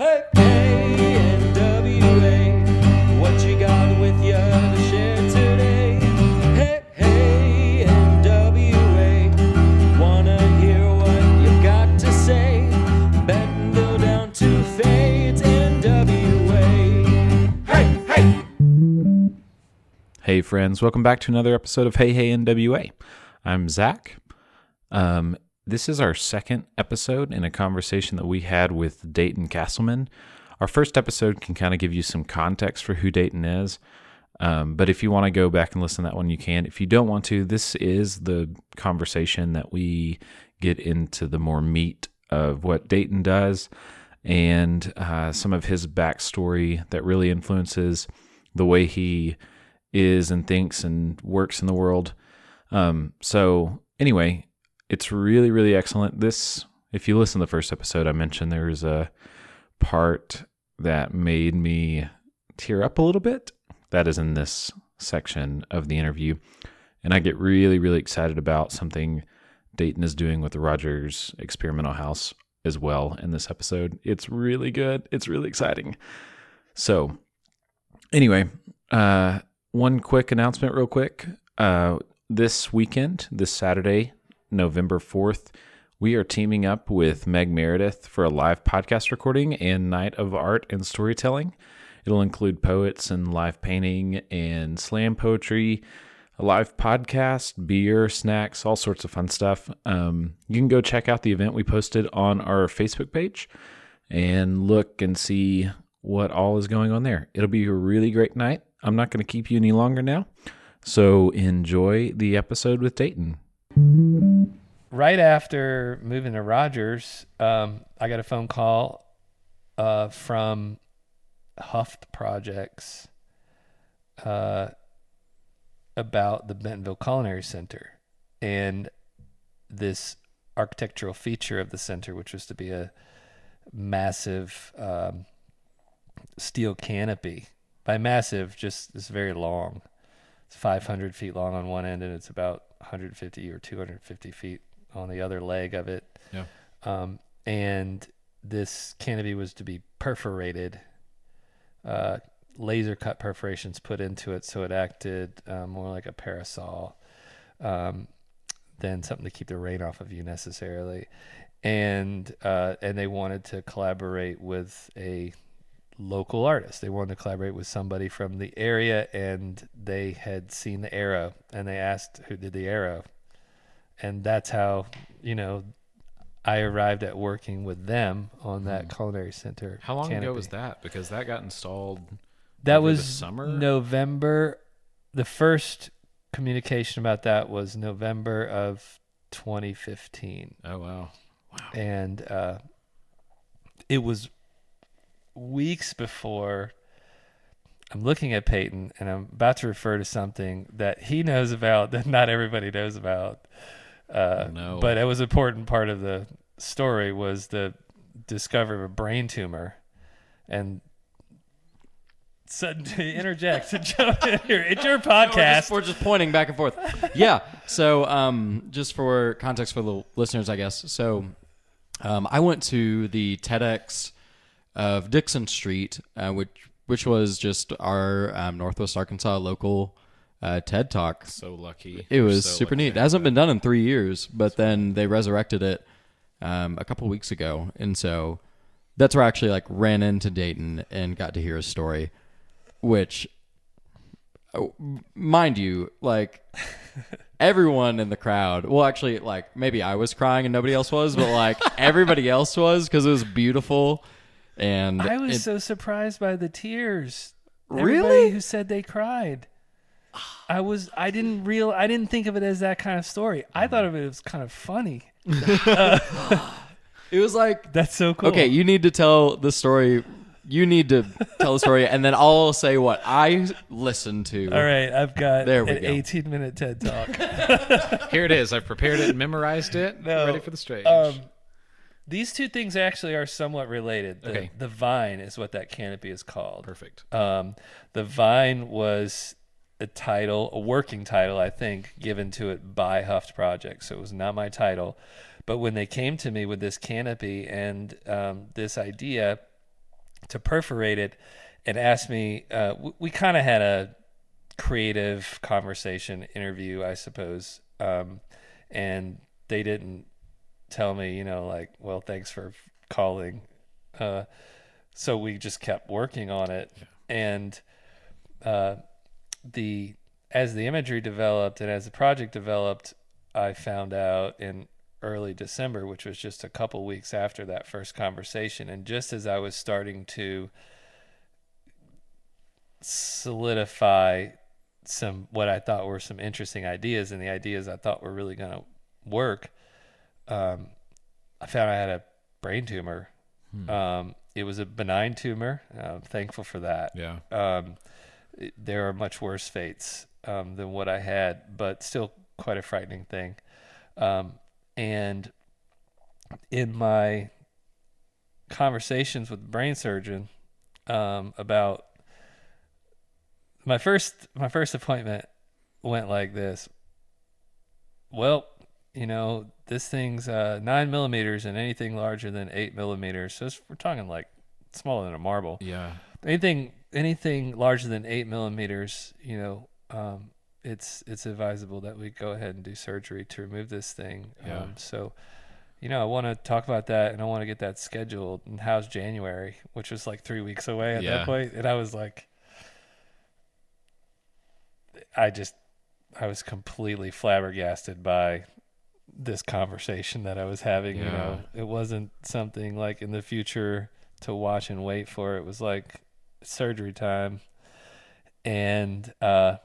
Hey, hey, NWA, what you got with you to share today? Hey, hey, NWA, wanna hear what you got to say? Down to Fades, NWA. Hey, hey! Hey, friends, welcome back to another episode of Hey Hey NWA. I'm Zach. Um, this is our second episode in a conversation that we had with Dayton Castleman. Our first episode can kind of give you some context for who Dayton is. Um, but if you want to go back and listen to that one, you can. If you don't want to, this is the conversation that we get into the more meat of what Dayton does and uh, some of his backstory that really influences the way he is and thinks and works in the world. Um, so anyway, it's really, really excellent. This, if you listen to the first episode, I mentioned there was a part that made me tear up a little bit. That is in this section of the interview. And I get really, really excited about something Dayton is doing with the Rogers Experimental House as well in this episode. It's really good. It's really exciting. So, anyway, uh, one quick announcement, real quick. Uh, this weekend, this Saturday, November 4th, we are teaming up with Meg Meredith for a live podcast recording and night of art and storytelling. It'll include poets and live painting and slam poetry, a live podcast, beer, snacks, all sorts of fun stuff. Um, you can go check out the event we posted on our Facebook page and look and see what all is going on there. It'll be a really great night. I'm not going to keep you any longer now. So enjoy the episode with Dayton. Right after moving to Rogers, um, I got a phone call uh, from Hufft Projects uh, about the Bentonville Culinary Center and this architectural feature of the center, which was to be a massive um, steel canopy. By massive, just it's very long. It's 500 feet long on one end, and it's about 150 or 250 feet on the other leg of it. Yeah. Um, and this canopy was to be perforated, uh, laser cut perforations put into it, so it acted uh, more like a parasol um, than something to keep the rain off of you necessarily. And uh, and they wanted to collaborate with a local artist. They wanted to collaborate with somebody from the area, and they had seen the arrow, and they asked who did the arrow, and that's how you know I arrived at working with them on that culinary center. How long ago was that? Because that got installed. That was summer? November. The first communication about that was November of 2015 Oh wow! wow. and uh, it was weeks before I'm looking at Peyton and I'm about to refer to something that he knows about that not everybody knows about. Uh, no. But it was an important part of the story was the discovery of a brain tumor, and suddenly interject and jump in here. It's your We're podcast. just, we're just pointing back and forth. yeah. So, um, just for context for the listeners, I guess. So, um, I went to the TEDx of Dickson Street, uh, which which was just our um, Northwest Arkansas local uh, TED Talk. So lucky. It was so super neat. It hasn't been done in three years, but then they resurrected it um, a couple weeks ago, and so that's where I actually like ran into Dayton and got to hear his story, which, oh, mind you, like everyone in the crowd. Well, actually, like maybe I was crying and nobody else was, but like everybody else was because it was beautiful. And I was it- so surprised by the tears. Really? Everybody who said they cried. I was I didn't real I didn't think of it as that kind of story. I thought of it as kind of funny. it was like That's so cool. Okay, you need to tell the story. You need to tell the story, and then I'll say what I listened to. All right, I've got There we an go. 18 minute TED talk. Here it is. I've prepared it and memorized it. No. Ready for the stage. um, these two things actually are somewhat related. The, Okay. the vine is what that canopy is called. Perfect. Um, the vine was a title, a working title, I think, given to it by Hufft Project. So it was not my title. But when they came to me with this canopy and um, this idea, to perforate it and asked me. Uh, we we kind of had a creative conversation interview, I suppose, um, and they didn't tell me, you know, like, well, thanks for calling. Uh, so we just kept working on it, and uh, the as the imagery developed and as the project developed, I found out in early December, which was just a couple weeks after that first conversation, and just as I was starting to solidify some what I thought were some interesting ideas and the ideas I thought were really going to work, um, I found I had a brain tumor. Um, it was a benign tumor. I'm thankful for that Yeah. um, there are much worse fates um, than what I had, but still quite a frightening thing. Um, and in my conversations with the brain surgeon um, about my first my first appointment went like this. Well, you know, this thing's uh, nine millimeters, and anything larger than eight millimeters. So it's, we're talking like smaller than a marble Yeah. anything anything larger than eight millimeters, you know, um, it's it's advisable that we go ahead and do surgery to remove this thing. Yeah. Um, so, you know, I want to talk about that and I want to get that scheduled. And how's January, which was like three weeks away at Yeah. that point, and I was like, I just I was completely flabbergasted by this conversation that I was having. You know, it wasn't something like in the future to watch and wait for. It was like surgery time, and uh,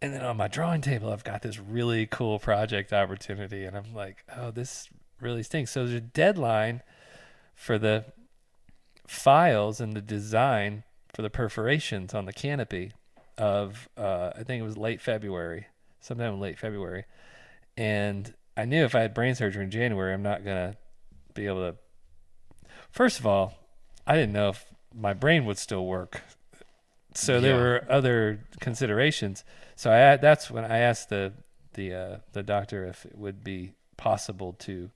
and then on my drawing table, I've got this really cool project opportunity, and I'm like, oh, this really stinks. So there's a deadline for the files and the design for the perforations on the canopy of uh, I think it was late February, sometime in late February, and I knew if I had brain surgery in January, I'm not gonna be able to. First of all, I didn't know if my brain would still work, so there Yeah. were other considerations. So I that's when I asked the the uh, the doctor if it would be possible to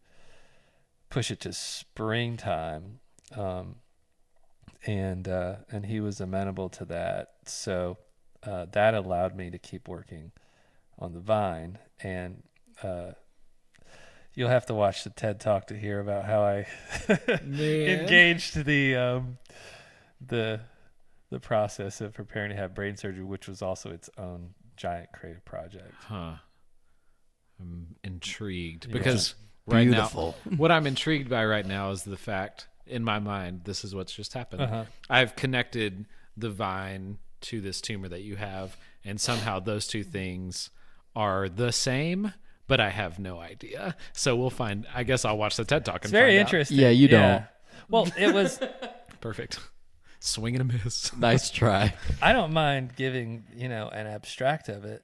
push it to springtime. Um, and uh, and he was amenable to that. So uh, that allowed me to keep working on the vine. And uh, you'll have to watch the TED talk to hear about how I engaged the um, the the process of preparing to have brain surgery, which was also its own giant creative project. Huh. I'm intrigued Yeah. because right Beautiful. now, what I'm intrigued by right now is the fact in my mind, this is what's just happened. Uh-huh. I've connected the vine to this tumor that you have, and somehow those two things are the same, but I have no idea. So we'll find. I guess I'll watch the TED talk. It's and very find out. interesting. Yeah, you don't. Well, it was. Perfect. Swing and a miss. Nice try. I don't mind giving, you know, an abstract of it,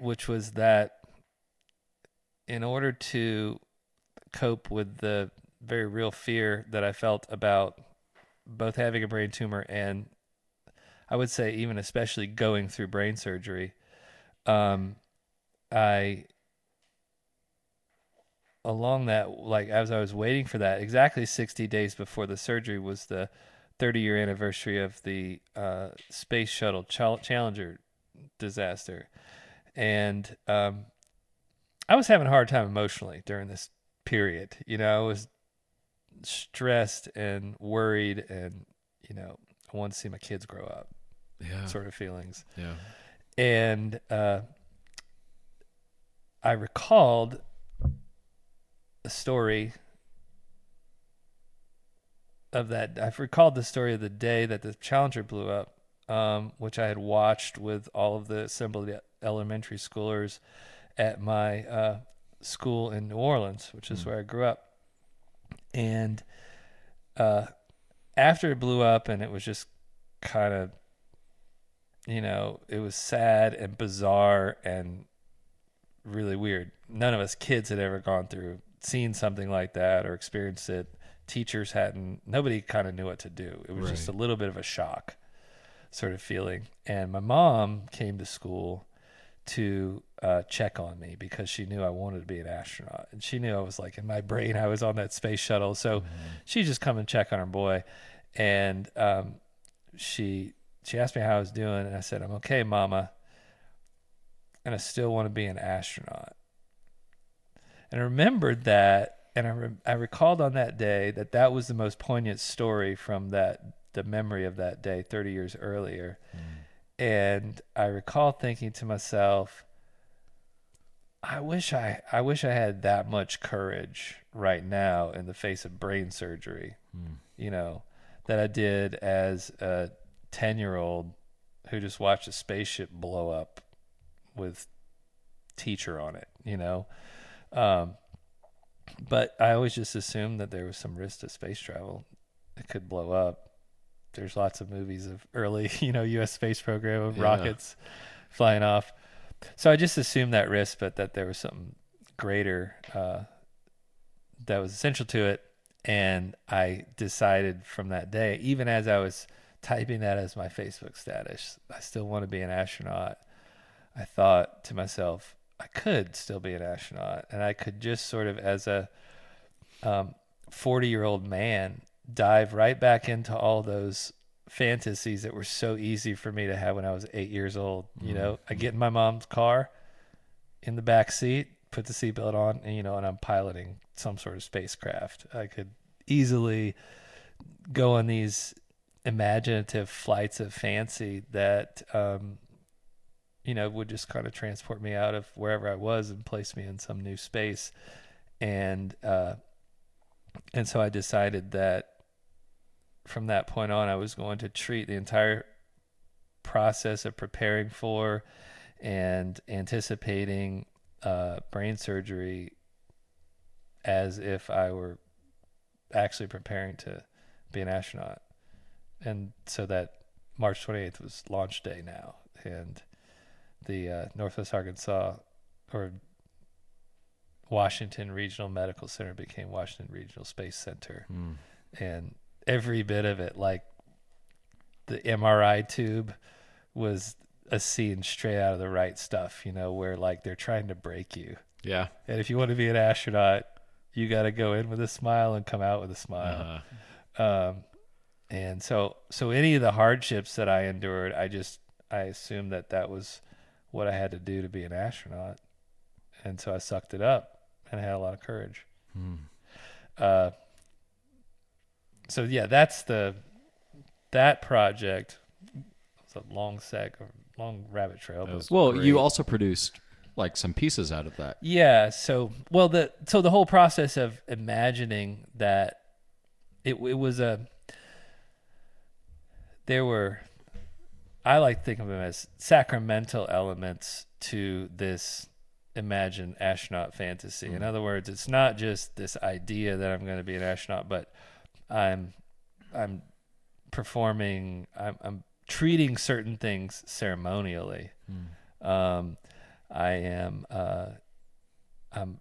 which was that in order to cope with the very real fear that I felt about both having a brain tumor and I would say even especially going through brain surgery, um, I along that like as I was waiting for that exactly 60 days before the surgery was the 30 year anniversary of the uh, space shuttle Chal- Challenger disaster, and um, I was having a hard time emotionally during this period. You know, I was stressed and worried, and you know, I wanted to see my kids grow up, Yeah. sort of feelings. Yeah. And uh, I recalled a story of that. I've recalled the story of the day that the Challenger blew up, um, which I had watched with all of the assembled elementary schoolers at my uh, school in New Orleans, which is where I grew up. And uh, after it blew up, and it was just kind of, you know, it was sad and bizarre and really weird. None of us kids had ever gone through, seen something like that or experienced it. Teachers hadn't, nobody kind of knew what to do. It was just a little bit of a shock sort of feeling. And my mom came to school to uh, check on me because she knew I wanted to be an astronaut, and she knew I was like in my brain I was on that space shuttle. So she just come and check on her boy, and um, she she asked me how I was doing, and I said I'm okay, Mama, and I still want to be an astronaut. And I remembered that, and I re- I recalled on that day that that was the most poignant story from that the memory of that day 30 years earlier. Mm. And I recall thinking to myself, I wish I I wish I had that much courage right now in the face of brain surgery. Mm. You know, that I did as a 10-year-old who just watched a spaceship blow up with teacher on it, you know. Um but I always just assumed that there was some risk to space travel. It could blow up. There's lots of movies of early, you know, U.S. space program of Yeah. rockets flying off. So I just assumed that risk, but that there was something greater uh, that was essential to it. And I decided from that day, even as I was typing that as my Facebook status, I still want to be an astronaut. I thought to myself, I could still be an astronaut, and I could just sort of, as a um, 40 year old man, dive right back into all those fantasies that were so easy for me to have when I was eight years old. You know, I get in my mom's car in the back seat, put the seatbelt on, and you know, and I'm piloting some sort of spacecraft. I could easily go on these imaginative flights of fancy that um, you know would just kind of transport me out of wherever I was and place me in some new space. And uh, and so I decided that from that point on I was going to treat the entire process of preparing for and anticipating uh, brain surgery as if I were actually preparing to be an astronaut. And so that March 28th was launch day now, and the uh, Northwest Arkansas or Washington Regional Medical Center became Washington Regional Space Center, Mm. and every bit of it, like the MRI tube, was a scene straight out of the right stuff. You know, where like they're trying to break you, Yeah. and if you want to be an astronaut, you got to go in with a smile and come out with a smile Uh, um, and so so any of the hardships that I endured, I just I assumed that that was what I had to do to be an astronaut, and so I sucked it up and I had a lot of courage. hmm. Uh, so yeah, that's the that project. It's a long seg, long rabbit trail. That But was Well, you also produced like some pieces out of that. Yeah. So, well, the so the whole process of imagining that it it was a there were I like to think of them as sacramental elements to this imagined astronaut fantasy. In other words, it's not just this idea that I'm going to be an astronaut, but I'm I'm performing I'm, I'm treating certain things ceremonially. Um, I am uh, I'm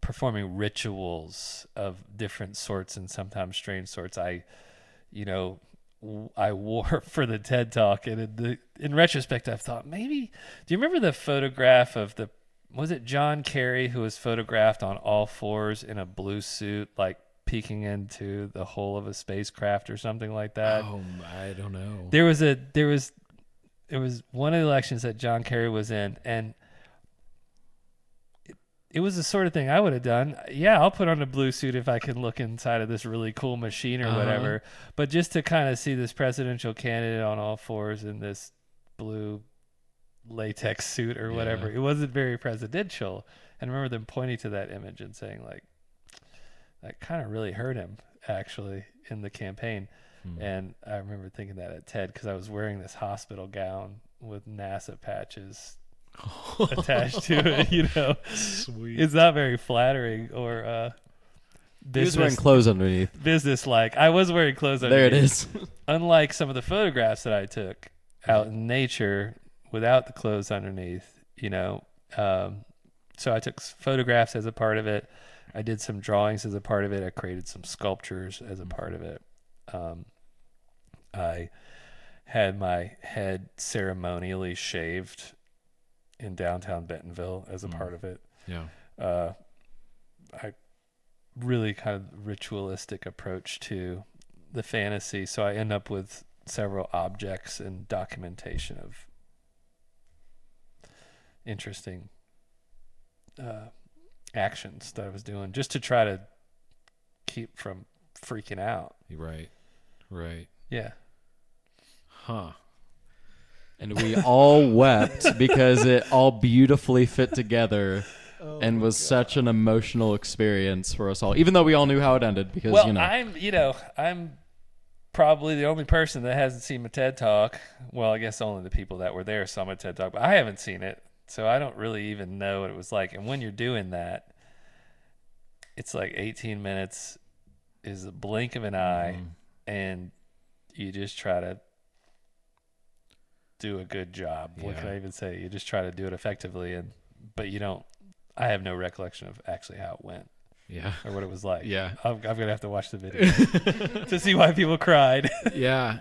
performing rituals of different sorts and sometimes strange sorts. I, you know, I wore for the TED Talk, and in, the, in retrospect, I've thought maybe. Do you remember the photograph of the? Was it John Kerry who was photographed on all fours in a blue suit, like peeking into the hull of a spacecraft or something like that? oh, I don't know. there was a there was it was one of the elections that John Kerry was in and it, was the sort of thing I would have done. Yeah, I'll put on a blue suit if I can look inside of this really cool machine or Uh-huh. whatever. But just to kind of see this presidential candidate on all fours in this blue latex suit or whatever, Yeah. it wasn't very presidential. And I remember them pointing to that image and saying like that kind of really hurt him actually in the campaign. Hmm. And I remember thinking that at TED because I was wearing this hospital gown with NASA patches attached to it. You know, Sweet. it's not very flattering or uh, He was wearing clothes underneath. business like. I was wearing clothes. underneath. There it underneath. Unlike some of the photographs that I took out in nature without the clothes underneath, you know. Um, so I took photographs as a part of it. I did some drawings as a part of it. I created some sculptures as a part of it. Um, I had my head ceremonially shaved in downtown Bentonville as a Mm. part of it. Yeah. Uh, I really kind of ritualistic approach to the fantasy, so I end up with several objects and documentation of interesting uh, actions that I was doing, just to try to keep from freaking out. Right. Right. Yeah. Huh. And we all wept because it all beautifully fit together and was such an emotional experience for us all. Even though we all knew how it ended because, well, you know. I'm, you know, I'm probably the only person that hasn't seen my TED Talk. Well, I guess only the people that were there saw my TED Talk, but I haven't seen it, so I don't really even know what it was like. And when you're doing that, it's like 18 minutes is a blink of an eye, Mm-hmm. and you just try to do a good job. What can I even say? You just try to do it effectively, and but you don't. I have no recollection of actually how it went Yeah. or what it was like. Yeah. I'm, I'm gonna have to watch the video to see why people cried. yeah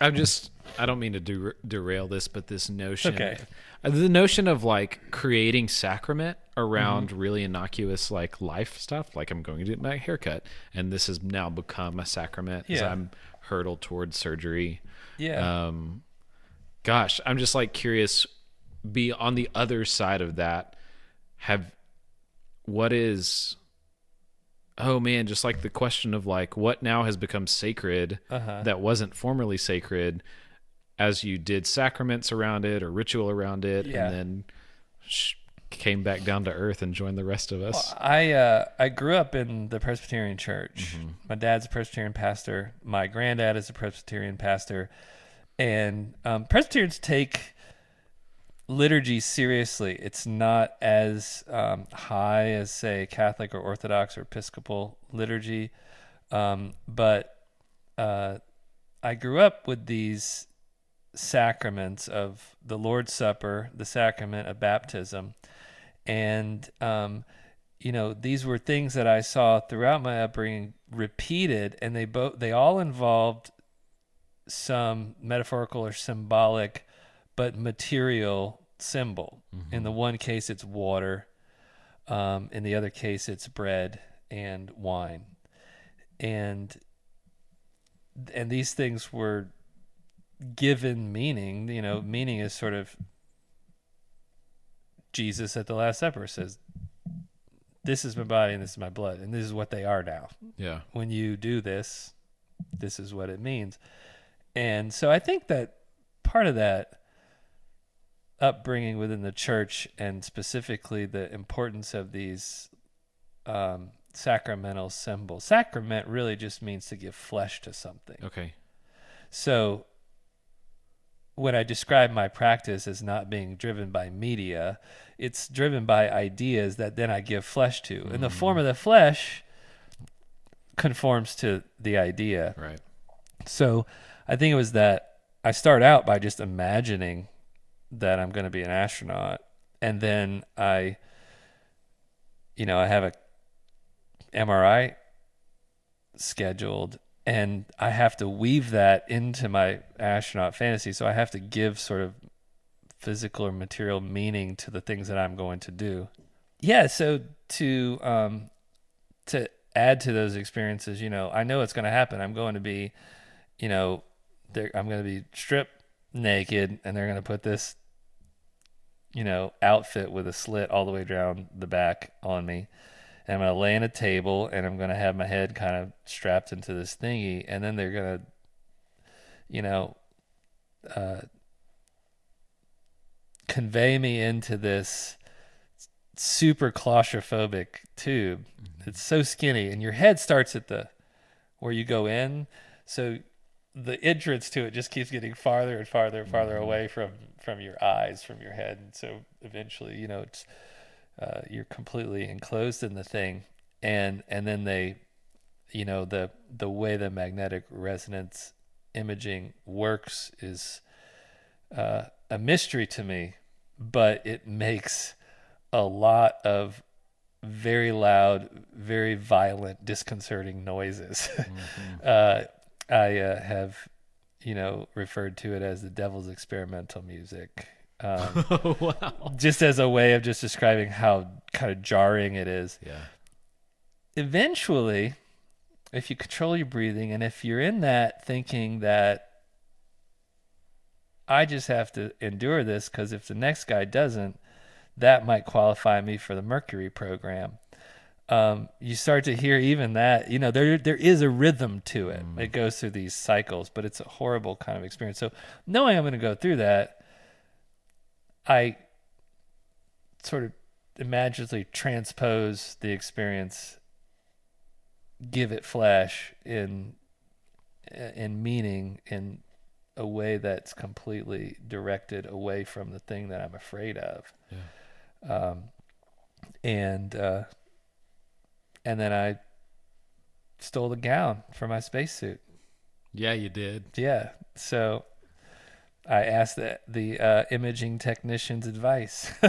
i'm just i don't mean to der- derail this but this notion Okay. uh, the notion of like creating sacrament around really innocuous like life stuff like i'm going to get my haircut and this has now become a sacrament as Yeah. i'm hurtled towards surgery yeah, um gosh i'm just like curious be on the other side of that have what is oh man just like the question of like what now has become sacred Uh-huh. that wasn't formerly sacred as you did sacraments around it or ritual around it Yeah. and then sh- came back down to earth and joined the rest of us I uh, I grew up in the Presbyterian church. My dad's a Presbyterian pastor. My granddad is a Presbyterian pastor, and um, Presbyterians take liturgy seriously. It's not as um, high as say Catholic or Orthodox or Episcopal liturgy, um, but uh, I grew up with these sacraments of the Lord's Supper, the sacrament of baptism, and um, you know these were things that I saw throughout my upbringing repeated, and they both they all involved some metaphorical or symbolic, but material symbol. In the one case, it's water. Um, in the other case, it's bread and wine, and and these things were given meaning. You know, meaning is sort of Jesus at the Last Supper says, "This is my body and this is my blood, and this is what they are now." yeah when you do this, this is what it means. And so I think that part of that upbringing within the church and specifically the importance of these um, sacramental symbols. Sacrament really just means to give flesh to something. okay So when I describe my practice as not being driven by media, it's driven by ideas that then I give flesh to. And the form of the flesh conforms to the idea. right So I think it was that I start out by just imagining that I'm going to be an astronaut. And then I, you know, I have a MRI scheduled and I have to weave that into my astronaut fantasy. So I have to give sort of physical or material meaning to the things that I'm going to do. Yeah. So to, um, to add to those experiences, you know, I know it's going to happen. I'm going to be, you know, I'm going to be stripped naked and they're going to put this, you know, outfit with a slit all the way down the back on me. And I'm going to lay in a table and I'm going to have my head kind of strapped into this thingy. And then they're going to, you know, uh, convey me into this super claustrophobic tube. It's so skinny, and your head starts at the where you go in. So the entrance to it just keeps getting farther and farther and farther away from from your eyes, from your head. And so eventually, you know, it's uh, you're completely enclosed in the thing, and and then they, you know, the the way the magnetic resonance imaging works is uh, a mystery to me, but it makes a lot of very loud, very violent, disconcerting noises. uh, I uh, have, you know, referred to it as the devil's experimental music, Um, Oh wow. just as a way of just describing how kind of jarring it is. Yeah. Eventually, if you control your breathing and if you're in that thinking that I just have to endure this because if the next guy doesn't, that might qualify me for the Mercury program. Um, you start to hear even that, you know, there there is a rhythm to it. It goes through these cycles, but it's a horrible kind of experience. So knowing I'm going to go through that, I sort of imaginatively transpose the experience, give it flesh in in meaning in a way that's completely directed away from the thing that I'm afraid of. Um, and uh, and then I stole the gown for my spacesuit. Yeah, you did. Yeah. So I asked the, the uh, imaging technician's advice.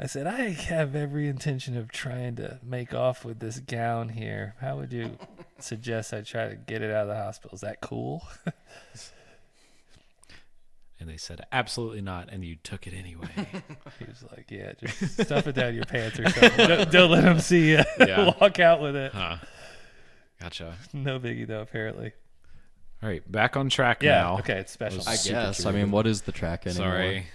I said, I have every intention of trying to make off with this gown here. How would you suggest I try to get it out of the hospital? Is that cool? And they said absolutely not, and you took it anyway. He was like, Yeah, just stuff it down your pants or something. Don't, don't let them see you Yeah. walk out with it. huh. Gotcha. No biggie, though, apparently. All right, back on track Yeah. now. Okay, it's special. I Super guess. I mean, what is the track anymore? Sorry.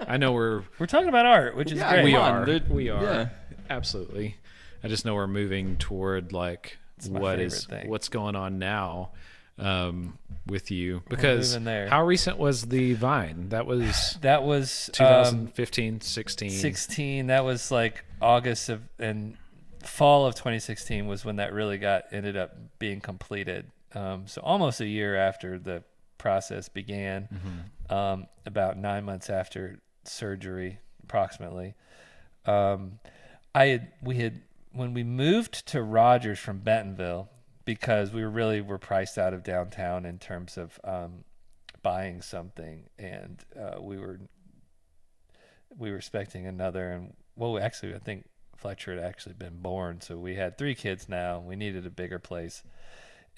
I know we're We're talking about art, which is Yeah, great. we are dude. we are Yeah. absolutely. I just know we're moving toward like my what favorite is thing. what's going on now um, with you because there. how recent was the Vine? That was That was um, 2015, 16. 16 that was like august of and fall of 2016 was when that really got ended up being completed um, so almost a year after the process began um, about nine months after surgery approximately um, i had we had when we moved to rogers from bentonville because we really were priced out of downtown in terms of um, buying something and uh, we were we were expecting another and well actually i think fletcher had actually been born so we had three kids now. We needed a bigger place.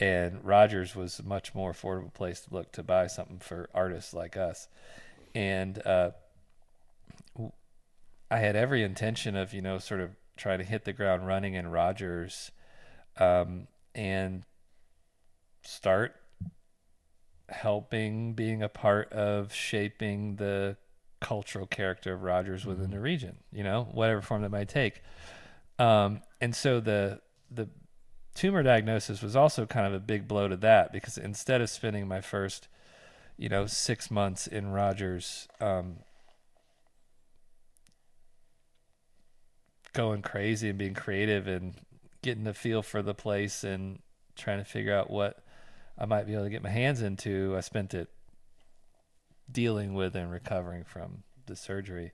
And rogers was a much more affordable place to look to buy something for artists like us. And uh, i had every intention of you know sort of trying to hit the ground running in rogers um, and start helping being a part of shaping the cultural character of Rogers within the region, you know, whatever form that might take. Um, and so the the tumor diagnosis was also kind of a big blow to that because instead of spending my first, you know, six months in Rogers, um, going crazy and being creative and getting the feel for the place and trying to figure out what I might be able to get my hands into, I spent it dealing with and recovering from the surgery.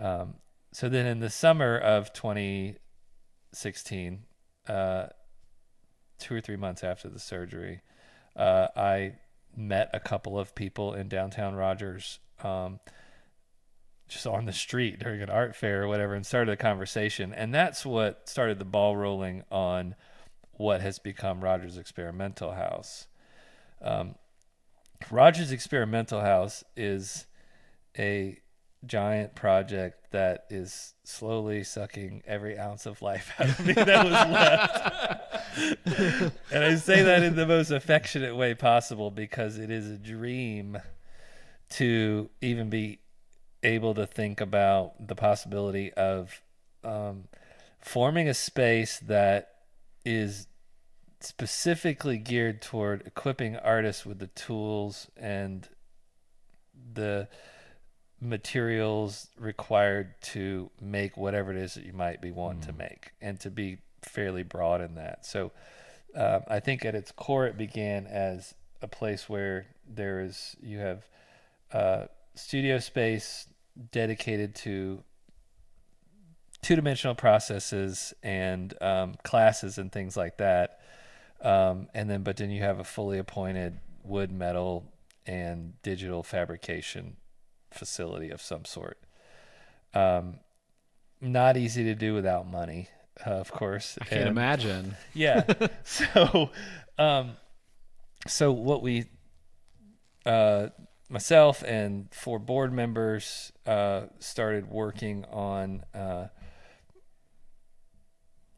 Um, so then in the summer of 2016, uh, two or three months after the surgery, uh, I met a couple of people in downtown Rogers, um, just on the street during an art fair or whatever, and started a conversation. And that's what started the ball rolling on what has become Rogers Experimental House. Um, Rogers Experimental House is a giant project that is slowly sucking every ounce of life out of me that was left. and I say that in the most affectionate way possible because it is a dream to even be able to think about the possibility of um, forming a space that is specifically geared toward equipping artists with the tools and the materials required to make whatever it is that you might be wanting to make and to be fairly broad in that. So um, i think at its core it began as a place where there is you have uh, studio space dedicated to two-dimensional processes and um, classes and things like that. Um, and then but then you have a fully appointed wood metal and digital fabrication facility of some sort. Um, not easy to do without money uh, of course. I can't And- imagine. yeah. So um, so what we uh, myself and four board members uh, started working on. Uh,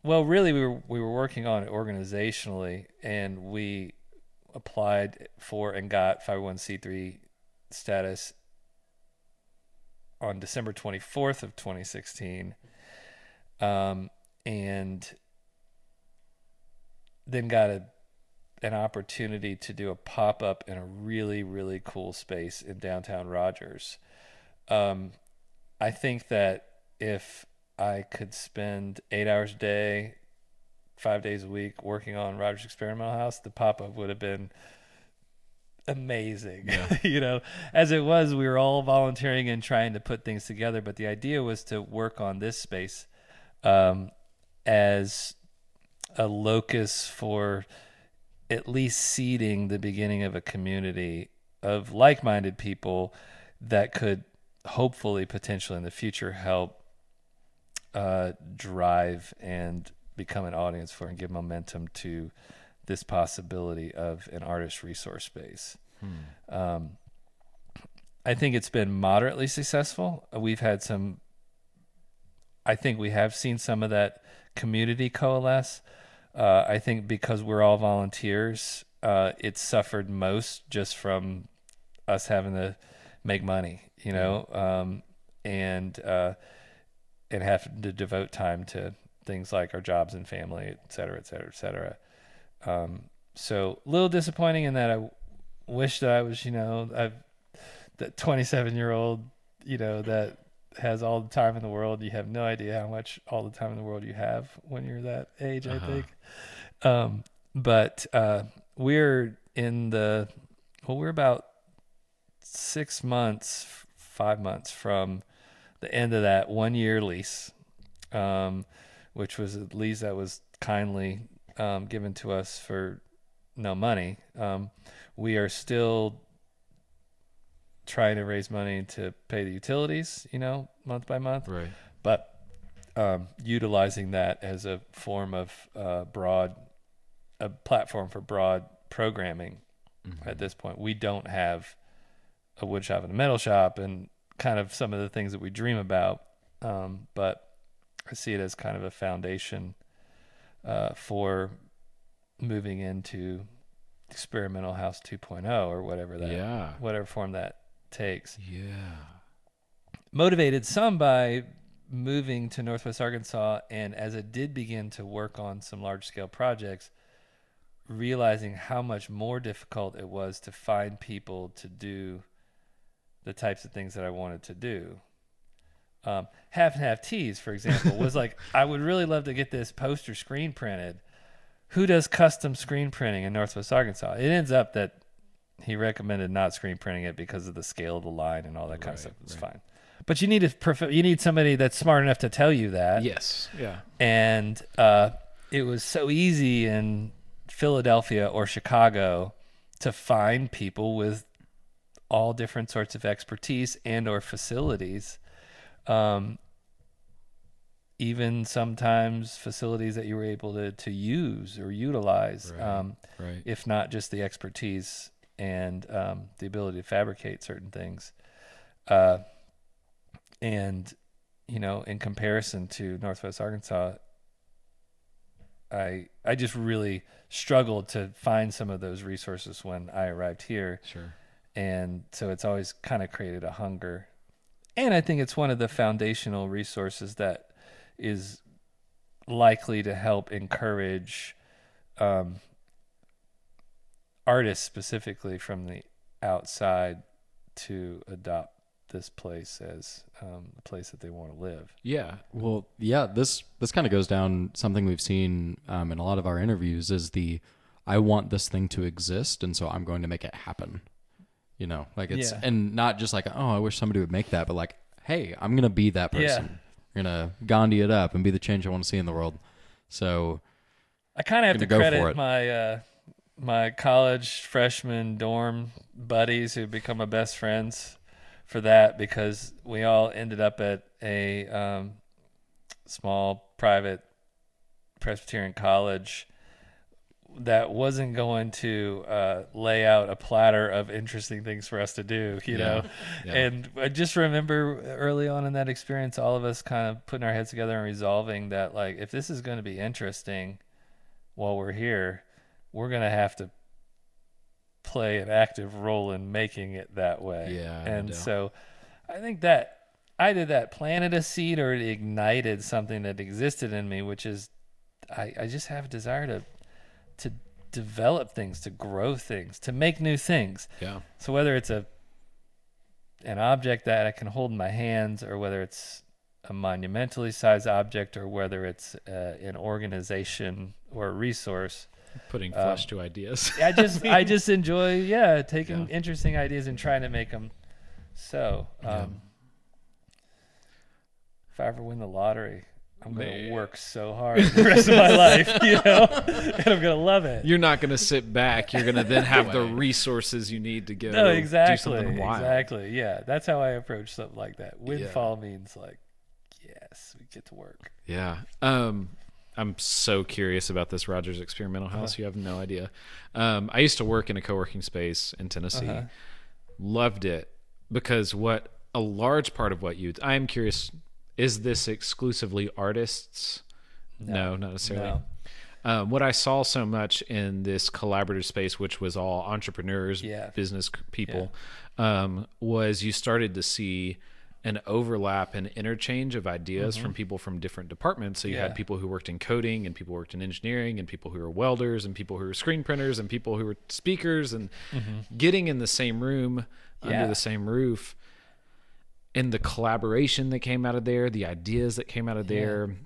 well, really, we were we were working on it organizationally, and we applied for and got 501c3 status on December 24th of 2016, um, and then got a an opportunity to do a pop up in a really really cool space in downtown Rogers. Um, I think that if I could spend eight hours a day, five days a week working on Rogers Experimental House, the pop up would have been amazing. you know, as it was, we were all volunteering and trying to put things together, but the idea was to work on this space um, as a locus for at least seeding the beginning of a community of like-minded people that could hopefully potentially in the future help uh, drive and become an audience for and give momentum to this possibility of an artist resource space. Um, I think it's been moderately successful. We've had some. I think we have seen some of that community coalesce. Uh, I think because we're all volunteers, uh, it suffered most just from us having to make money, you know, um, and uh, and having to devote time to things like our jobs and family, et cetera, et cetera, et cetera. Um, so a little disappointing in that I wish that I was, you know, I've that 27 year old, you know, that has all the time in the world. You have no idea how much all the time in the world you have when you're that age, I think. Um, but uh, we're in the, well, we're about six months, five months from the end of that one year lease, um, which was a lease that was kindly um, given to us for no money. Um, we are still trying to raise money to pay the utilities, you know, month by month, Right. but um, utilizing that as a form of uh, broad, a platform for broad programming. At this point, we don't have a wood shop and a metal shop, and kind of some of the things that we dream about. Um, but I see it as kind of a foundation uh, for moving into experimental house 2.0 or whatever that Yeah. whatever form that takes Yeah. motivated some by moving to Northwest Arkansas, and as it did begin to work on some large scale projects, realizing how much more difficult it was to find people to do the types of things that I wanted to do. Um, half and half teas, for example, was like I would really love to get this poster screen printed. Who does custom screen printing in Northwest Arkansas? It ends up that he recommended not screen printing it because of the scale of the line and all that kind of stuff. It's fine, but you need a prof- you need somebody that's smart enough to tell you that Yes. Yeah. and uh, it was so easy in Philadelphia or Chicago to find people with all different sorts of expertise and or facilities um, even sometimes facilities that you were able to, to use or utilize Right. um, Right. if not just the expertise and um, the ability to fabricate certain things. Uh, and, you know, in comparison to Northwest Arkansas, I I just really struggled to find some of those resources when I arrived here, Sure. and so it's always kind of created a hunger. And I think it's one of the foundational resources that is likely to help encourage um, artists specifically from the outside to adopt this place as um, the place that they want to live. Yeah. Well, yeah, this this kind of goes down something we've seen um, in a lot of our interviews is the I want this thing to exist, and so I'm going to make it happen. You know, like it's Yeah. and not just like oh, I wish somebody would make that, but like hey, I'm gonna be that person. I'm gonna Gandhi it up and be the change I want to see in the world. So I kind of have to go for credit it. my uh, my college freshman dorm buddies who become my best friends for that because we all ended up at a um, small private Presbyterian college that wasn't going to uh, lay out a platter of interesting things for us to do, you know. yeah. And I just remember early on in that experience, all of us kind of putting our heads together and resolving that, like, if this is going to be interesting while we're here, we're going to have to play an active role in making it that way. Yeah, And doubt. so I think that either that planted a seed or it ignited something that existed in me, which is I, I just have a desire to to develop things, to grow things, to make new things. Yeah. So whether it's a an object that I can hold in my hands, or whether it's a monumentally sized object, or whether it's uh, an organization or a resource, Putting Um, flesh to ideas. I just I just enjoy yeah taking Yeah. interesting ideas and trying to make them so. Um, Yeah. If I ever win the lottery, I'm gonna work so hard the rest of my life, you know, and I'm gonna love it. You're not to sit back. You're to then have the resources you need to go no, do exactly, something wild. exactly. Yeah, that's how I approach something like that. Yeah. Windfall means like, yes, we get to work. Yeah. Um, I'm so curious about this Rogers Experimental Uh-huh. House. You have no idea. Um, I used to work in a co-working space in Tennessee. Uh-huh. Loved it because what a large part of what you I am curious is this exclusively artists? No, not necessarily. No. Um, what I saw so much in this collaborative space, which was all entrepreneurs, Yeah. business people, um, was you started to see an overlap and interchange of ideas from people from different departments. So you Mm-hmm. Yeah. had people who worked in coding, and people worked in engineering, and people who were welders, and people who were screen printers, and people who were speakers, and getting in the same room under Mm-hmm. The same roof. And the collaboration that came out of there, the ideas that came out of there,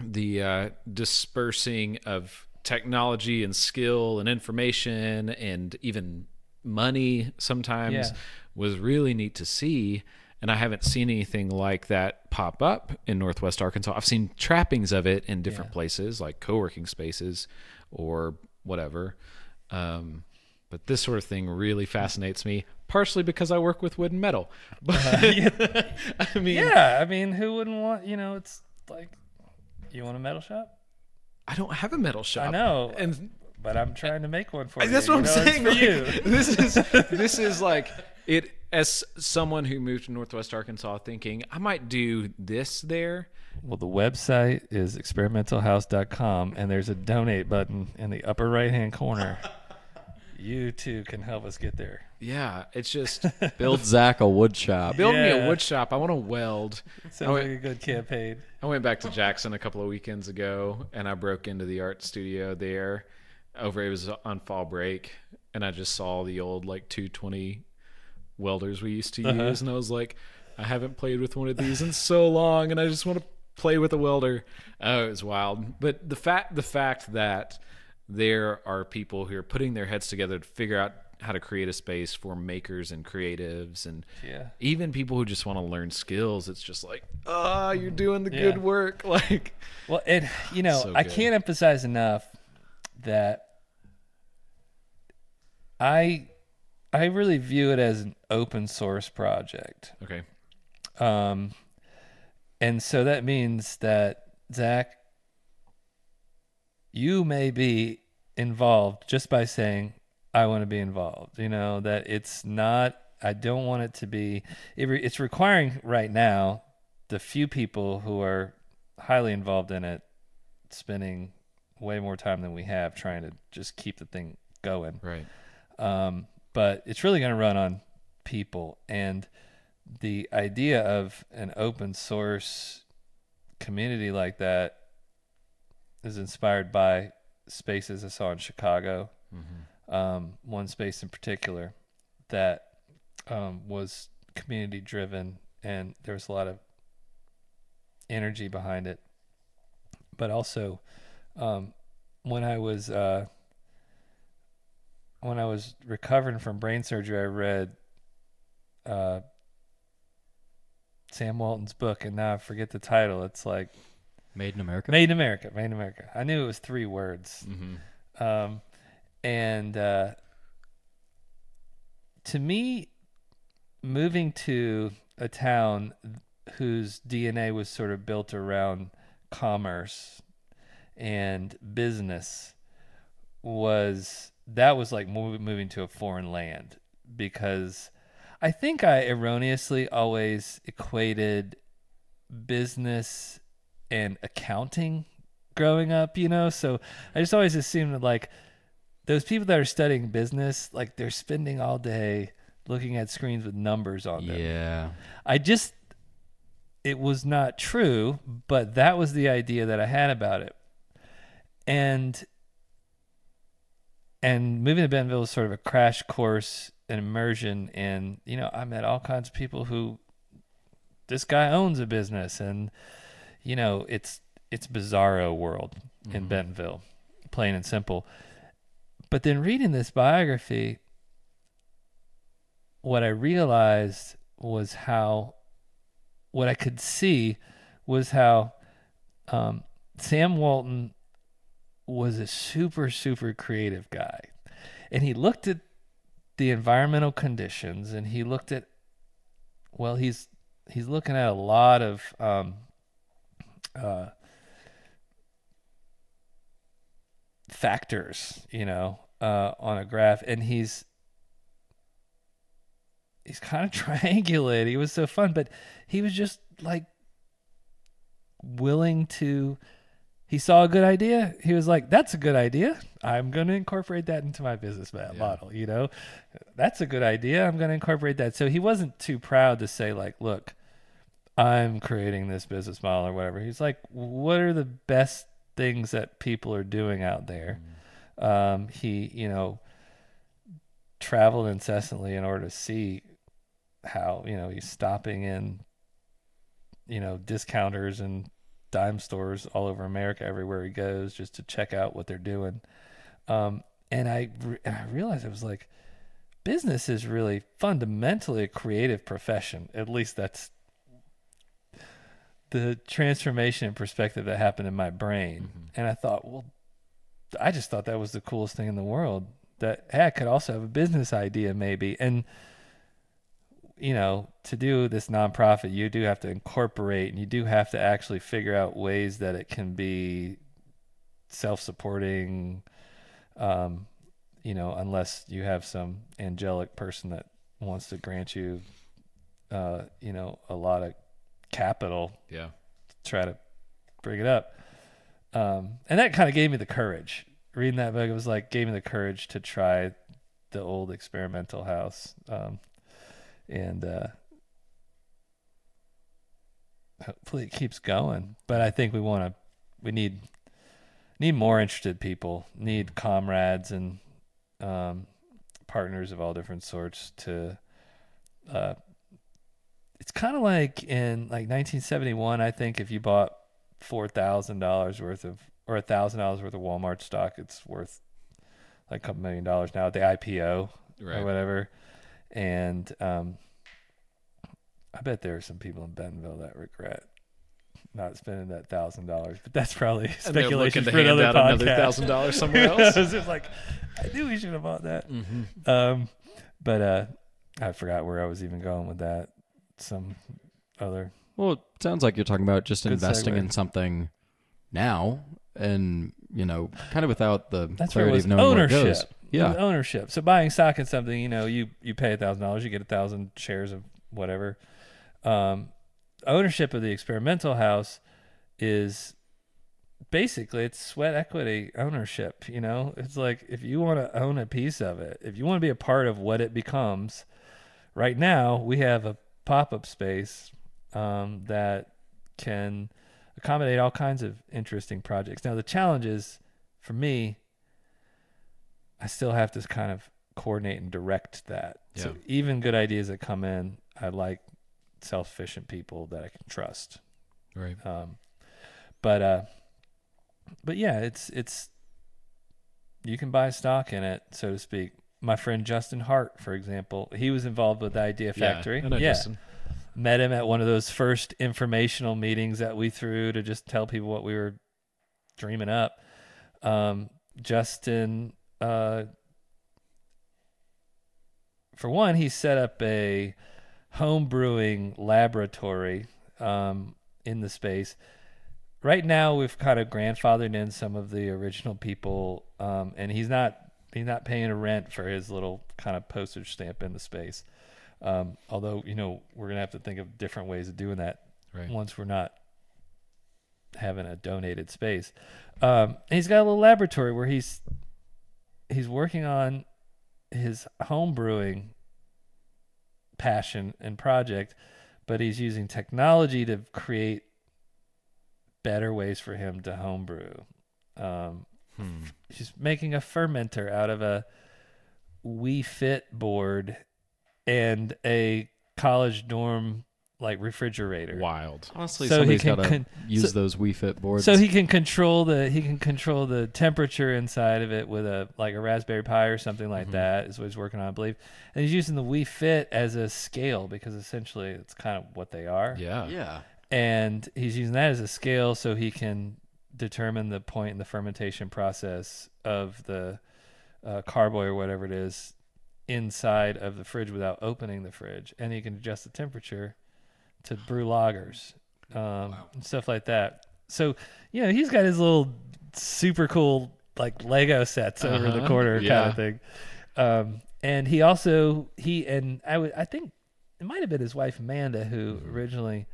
the uh, dispersing of technology and skill and information and even money sometimes Yeah. was really neat to see. And I haven't seen anything like that pop up in Northwest Arkansas. I've seen trappings of it in different Yeah. places, like co working spaces or whatever. Um, but this sort of thing really fascinates me, partially because I work with wood and metal. But I mean, Yeah, I mean, who wouldn't want? You know, it's like, you want a metal shop? I don't have a metal shop. I know, And but I'm trying to make one for you. That's you what I'm know, saying. for like, you. this is this is like it as someone who moved to Northwest Arkansas, thinking I might do this there. Well, the website is experimentalhouse.com, and there's a donate button in the upper right hand corner. you too can help us get there. Yeah, it's just Build Zach a wood shop. build me a Yeah. wood shop. I want to weld. Sounds wait. like a good campaign. I went back to Jackson a couple of weekends ago, and I broke into the art studio there. Over it was on fall break, and I just saw the old like 220 welders we used to Uh-huh. use, and I was like, I haven't played with one of these in so long, and I just want to play with a welder. Oh, it was wild. But the fact the fact that there are people who are putting their heads together to figure out how to create a space for makers and creatives and Yeah. even people who just want to learn skills it's just like ah you're doing the Yeah. good work like Well, and you know, So I can't emphasize enough that I I really view it as an open source project. okay Um, and so that means that Zach, you may be involved just by saying, "I want to be involved." You know that it's not. I don't want it to be. It re, it's requiring right now the few people who are highly involved in it spending way more time than we have trying to just keep the thing going right um, but it's really going to run on people. And the idea of an open source community like that is inspired by spaces i saw in chicago. Um, one space in particular that um, was community driven and there was a lot of energy behind it. But also um, when i was uh, when I was recovering from brain surgery, I read uh, Sam Walton's book, and now I forget the title. It's like Made in America. Made in America. Made in America. I knew it was three words. mm-hmm. Um, and uh, to me, moving to a town whose DNA was sort of built around commerce and business was that was like moving to a foreign land because I think I erroneously always equated business and accounting growing up, you know? So I just always assumed that like those people that are studying business, like they're spending all day looking at screens with numbers on them. Yeah. I just it was not true, but that was the idea that I had about it. And and moving to Bentonville was sort of a crash course, an immersion And you know, I met all kinds of people who this guy owns a business and you know, it's it's bizarro world in Bentonville, plain and simple. But then reading this biography, what I realized was how what I could see was how um, Sam Walton was a super super creative guy, and he looked at the environmental conditions, and he looked at well, he's he's looking at a lot of um, uh, factors, you know, uh, on a graph, and he's he's kind of triangulating. He was so fun, but he was just like willing to. He saw a good idea. He was like, "That's a good idea. I'm going to incorporate that into my business ma- model." You know, that's a good idea. I'm going to incorporate that. So he wasn't too proud to say, like, "Look, I'm creating this business model or whatever." He's like, "What are the best things that people are doing out there?" Um, he, you know, traveled incessantly in order to see how you know he's stopping in you know discounters and dime stores all over America everywhere he goes just to check out what they're doing. Um, and I and I realized I was like business is really fundamentally a creative profession. At least that's the transformation and perspective that happened in my brain. And I thought well I just thought that was the coolest thing in the world that hey, I could also have a business idea maybe. And you know, to do this nonprofit, you do have to incorporate and you do have to actually figure out ways that it can be self-supporting um, you know, unless you have some angelic person that wants to grant you uh, you know, a lot of capital Yeah. try to bring it up. Um, and that kind of gave me the courage. Reading that book, it was like gave me the courage to try the old experimental house. Um, and uh, hopefully it keeps going. But I think we want to, we need, need more interested people, need comrades and um, partners of all different sorts to. Uh, it's kind of like in like 1971. I think if you bought four thousand dollars worth of or a thousand dollars worth of Walmart stock, it's worth like a couple million dollars now at the IPO Right. or whatever. And um, I bet there are some people in Bentonville that regret not spending that thousand dollars, but that's probably And speculation for another out another thousand dollars somewhere else. It's like I knew we should have bought that. Mm-hmm. Um, but uh, I forgot where I was even going with that. Some other Well, it sounds like you're talking about just investing segue. in something now and, you know, kind of without the That's clarity of knowing ownership. where it goes. Yeah. ownership. So buying stock in something, you know, you you pay a thousand dollars, you get a thousand shares of whatever. Um, ownership of the experimental house is basically it's sweat equity ownership. You know, it's like if you want to own a piece of it, if you want to be a part of what it becomes. Right now, we have a pop up space um, that can accommodate all kinds of interesting projects. Now, the challenge is for me, I still have to kind of coordinate and direct that. So even good ideas that come in, I like self-sufficient people that I can trust. Right. Um, but uh, but yeah, it's it's you can buy stock in it, so to speak. My friend Justin Hart, for example, he was involved with the Idea Factory. Yeah. I know Justin. met him at one of those first informational meetings that we threw to just tell people what we were dreaming up. Um, Justin, uh, for one, he set up a home brewing laboratory um, in the space right now we've kind of grandfathered in some of the original people, um, and he's not he's not paying a rent for his little kind of postage stamp in the space. Um, although you know we're gonna have to think of different ways of doing that Right. once we're not having a donated space. Um, and he's got a little laboratory where he's he's working on his home brewing passion and project, but he's using technology to create better ways for him to homebrew. Um, Hmm. she's making a fermenter out of a Wii Fit board and a college dorm like refrigerator. Wild. Honestly, So he somebody's can got to con- use so- those Wii Fit boards. So he can control the he can control the temperature inside of it with a like a Raspberry Pi or something like Mhm. that is what he's working on, I believe. And he's using the Wii Fit as a scale because essentially it's kind of what they are. Yeah. yeah. And he's using that as a scale so he can determine the point in the fermentation process of the uh, carboy or whatever it is inside of the fridge without opening the fridge, and he can adjust the temperature to brew lagers, um, and stuff like that. So, you know, he's got his little super cool like Lego sets over the Uh-huh. corner kind of thing. Um, and he also he and I would I think it might have been his wife Amanda who Mm-hmm. originally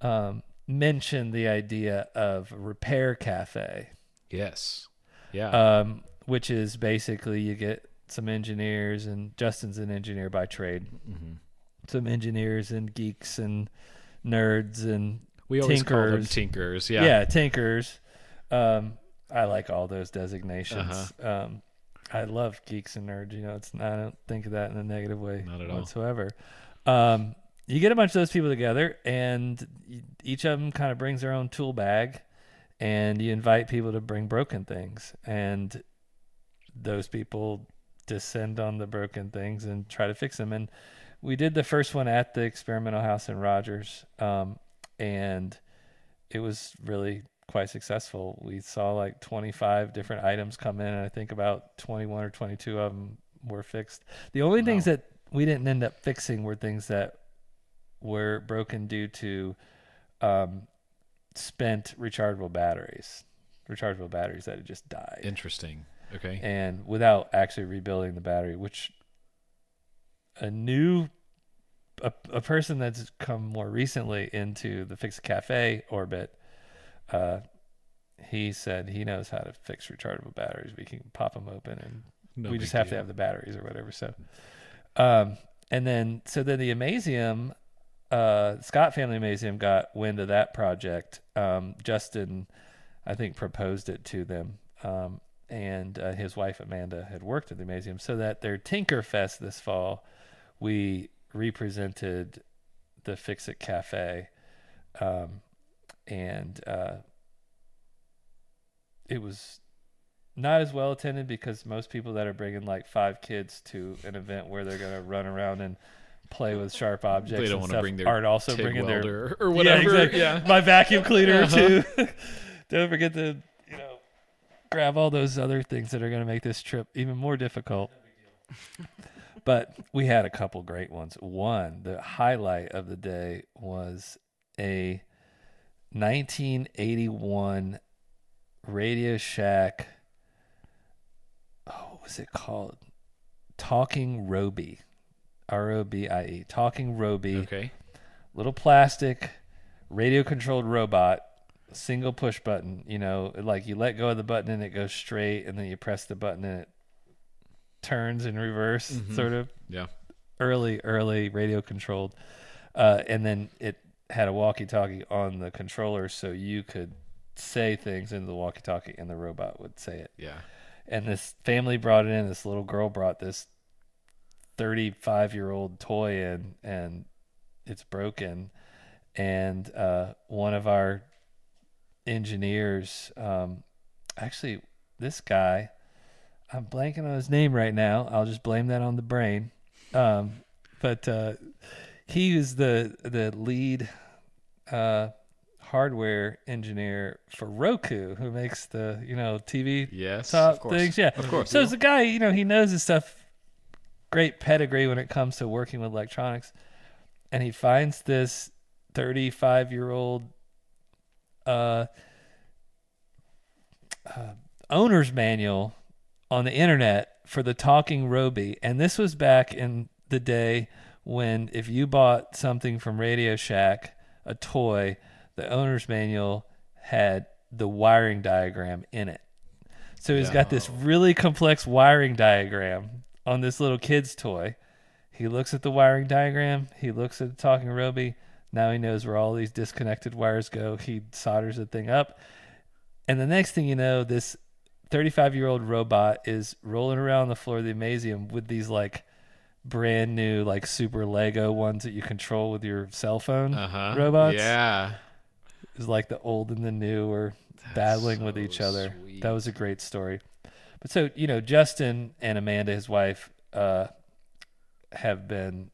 um, mentioned the idea of repair cafe Yes. Yeah. um, which is basically you get some engineers, and Justin's an engineer by trade. hmm Some engineers and geeks and nerds and We always call them tinkers. tinkers. yeah, Yeah. tinkers. Um, I like all those designations. Uh-huh. Um, I love geeks and nerds. You know, it's I don't think of that in a negative way Not at all. whatsoever. Um, you get a bunch of those people together, and each of them kind of brings their own tool bag, and you invite people to bring broken things, and those people descend on the broken things and try to fix them. And we did the first one at the experimental house in Rogers, um, and it was really quite successful. We saw like 25 different items come in, and I think about 21 or 22 of them were fixed. The only things that we didn't end up fixing were things that were broken due to um, spent rechargeable batteries, rechargeable batteries that had just died Interesting. Okay. and without actually rebuilding the battery, which a new a, a person that's come more recently into the fix cafe orbit uh he said he knows how to fix rechargeable batteries. We can pop them open and No we just have to have the batteries or whatever. So um and then so then the amazeum uh scott family amazeum got wind of that project. Um justin i think proposed it to them. Um and uh, his wife amanda had worked at the amazium so that their tinker fest this fall we represented the fix it cafe um and uh it was not as well attended because most people that are bringing like five kids to an event where they're going to run around and play with sharp objects They don't wanna bring their aren't also bringing their welder or whatever. yeah, exactly. Yeah. my vacuum cleaner Uh-huh. too don't forget to you know grab all those other things that are going to make this trip even more difficult but we had a couple great ones. One the highlight of the day was a 1981 radio shack oh what was it called? Talking robie r-o-b-i-e talking robie. Okay. little plastic radio controlled robot single push button you know like you let go of the button and it goes straight and then you press the button and it turns in reverse Mhm. sort of Yeah. early early radio controlled uh, and then it had a walkie talkie on the controller so you could say things into the walkie talkie and the robot would say it Yeah. and this family brought it in. This little girl brought this 35 year old toy in, and it's broken. And uh, one of our engineers, um, actually, this guy, I'm blanking on his name right now. I'll just blame that on the brain. Um, but uh, he was the the lead uh, hardware engineer for Roku, who makes the you know TV Yes. top things. Yeah, Of course. So it's a guy, you know, he knows his stuff. Great pedigree when it comes to working with electronics, and he finds this 35 year old uh, uh, owner's manual on the internet for the talking Robie, and this was back in the day when if you bought something from Radio Shack, a toy, the owner's manual had the wiring diagram in it. So he's got this really complex wiring diagram on this little kid's toy. He looks at the wiring diagram, he looks at the talking Robie. Now he knows where all these disconnected wires go. He solders the thing up. And the next thing you know, this 35 year old robot is rolling around the floor of the Amazeum with these like brand new, like super Lego ones that you control with your cell phone Uh-huh. robots. Yeah. Is like the old and the new are battling with each other. sweet. That was a great story. But so, you know, Justin and Amanda, his wife, uh, have been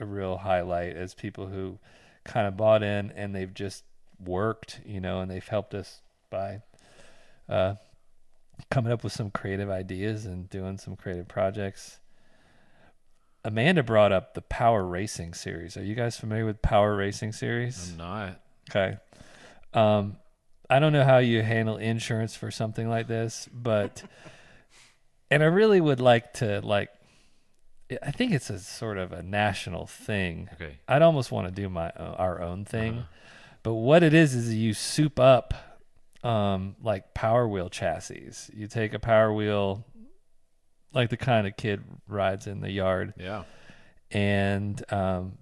a real highlight as people who kind of bought in and they've just worked, you know, and they've helped us by uh, coming up with some creative ideas and doing some creative projects. Amanda brought up the Power Racing series. Are you guys familiar with Power Racing series? I'm not. Okay. Um, I don't know how you handle insurance for something like this, but and I really would like to like. I think it's a sort of a national thing. Okay. I'd almost want to do my uh, our own thing, but what it is is you soup up um, like Power Wheel chassis. You take a Power Wheel, like the kind of kid rides in the yard, Yeah. and um,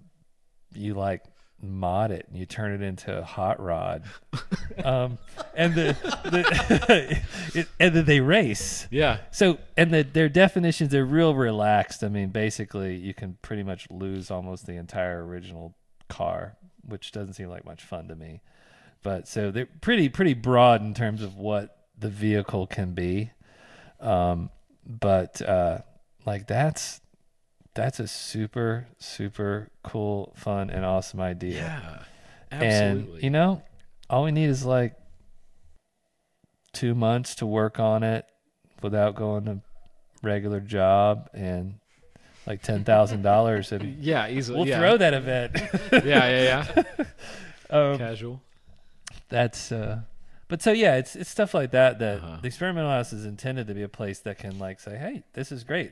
you like mod it and you turn it into a hot rod um, and the, the it, and then they race Yeah. so and the, their definitions are real relaxed i mean basically you can pretty much lose almost the entire original car which doesn't seem like much fun to me but so they're pretty pretty broad in terms of what the vehicle can be um, but uh, like that's that's a super super cool fun and awesome idea Yeah. absolutely. and you know all we need is like two months to work on it without going to regular job and like ten thousand dollars and yeah, easily. we'll yeah. throw that event Yeah, yeah, yeah. um, Casual. That's uh but so yeah it's it's stuff like that that Uh-huh. the experimental house is intended to be a place that can like say hey this is great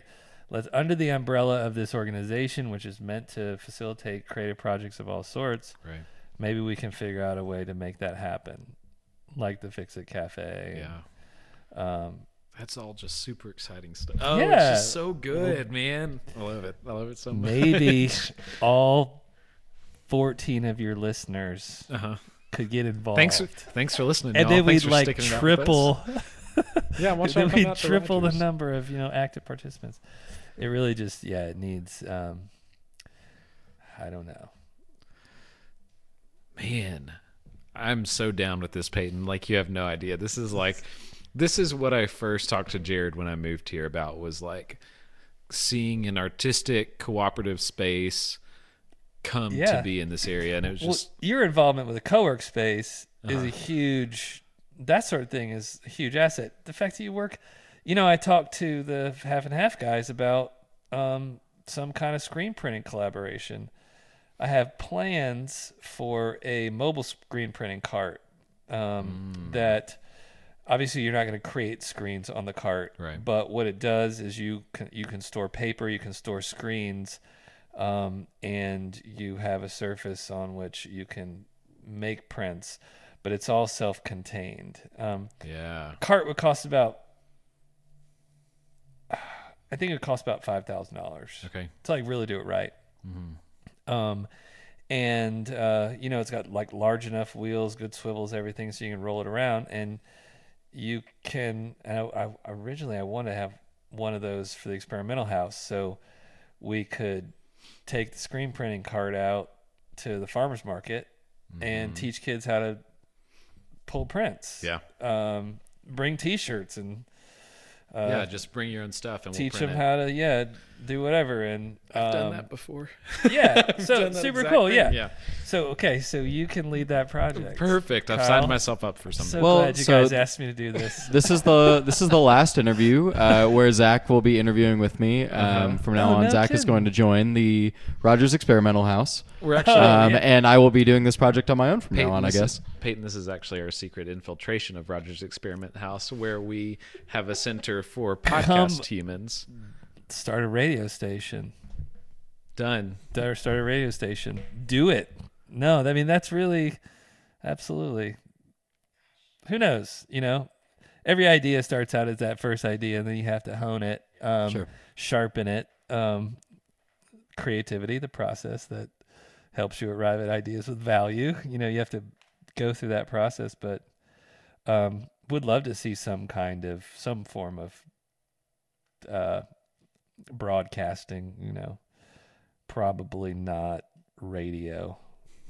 let's under the umbrella of this organization which is meant to facilitate creative projects of all sorts Right. maybe we can figure out a way to make that happen like the fix it cafe Yeah. um That's all just super exciting stuff. Oh, Yeah. it's just so good, man. I love it. I love it so much. maybe all 14 of your listeners Uh-huh. Could get involved Thanks, thanks for listening. and y'all. then Thanks we'd like sticking it out with us. triple Yeah, watch then we'd triple the Rogers. number of you know active participants it really just yeah it needs um i don't know Man, I'm so down with this, Peyton. Like you have no idea. This is like, this is what I first talked to Jared when I moved here about was like seeing an artistic cooperative space come Yeah. to be in this area, and it was well, just your involvement with a co-work space is Uh-huh. a huge that sort of thing is a huge asset the fact that you work you know i talked to the half and half guys about um, some kind of screen printing collaboration i have plans for a mobile screen printing cart um, Mm. that obviously you're not going to create screens on the cart Right. but what it does is you can you can store paper you can store screens um, and you have a surface on which you can make prints, but it's all self-contained. Um, yeah, cart would cost about, I think it would cost about five thousand dollars okay, to like really do it right. Um, and uh, you know it's got like large enough wheels, good swivels, everything, so you can roll it around, and you can. And I, I originally I wanted to have one of those for the experimental house, so we could take the screen printing cart out to the farmers market and teach kids how to pull prints. yeah, Um, bring T-shirts and uh, yeah. Just bring your own stuff and teach we'll them print how to yeah do whatever, and I've done um, that before. Yeah, so super exact cool. thing, Yeah. yeah. So okay, so you can lead that project. Perfect. I've signed myself up for something. So Well, glad you so- guys asked me to do this. This is the this is the last interview uh, where Zach will be interviewing with me. Um, Uh-huh. From now Oh, on, no Zach is going to join the Rogers Experimental House, We're actually um, yeah. and I will be doing this project on my own from Peyton, now on. I guess. Is, Peyton, this is actually our secret infiltration of Rogers Experiment House, where we have a center for podcast humans. Start a radio station. Done. Start start a radio station. Do it. No, I mean that's really, absolutely. Who knows? You know, every idea starts out as that first idea, and then you have to hone it, um, Sure. sharpen it. Um, creativity, the process that helps you arrive at ideas with value. You know, you have to go through that process, but um, would love to see some kind of some form of uh, broadcasting. You know, probably not radio.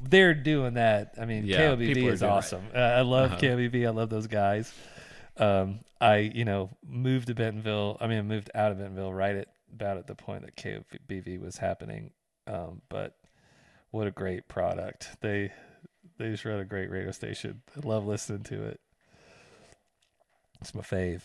They're doing that. I mean, Yeah, is awesome. Uh, I love Uh-huh. KOBV. I love those guys. Um, I you know moved to Bentonville. I mean, I moved out of Bentonville right at about at the point that KOBV was happening. Um, but what a great product! They they just run a great radio station. I love listening to it. It's my fave.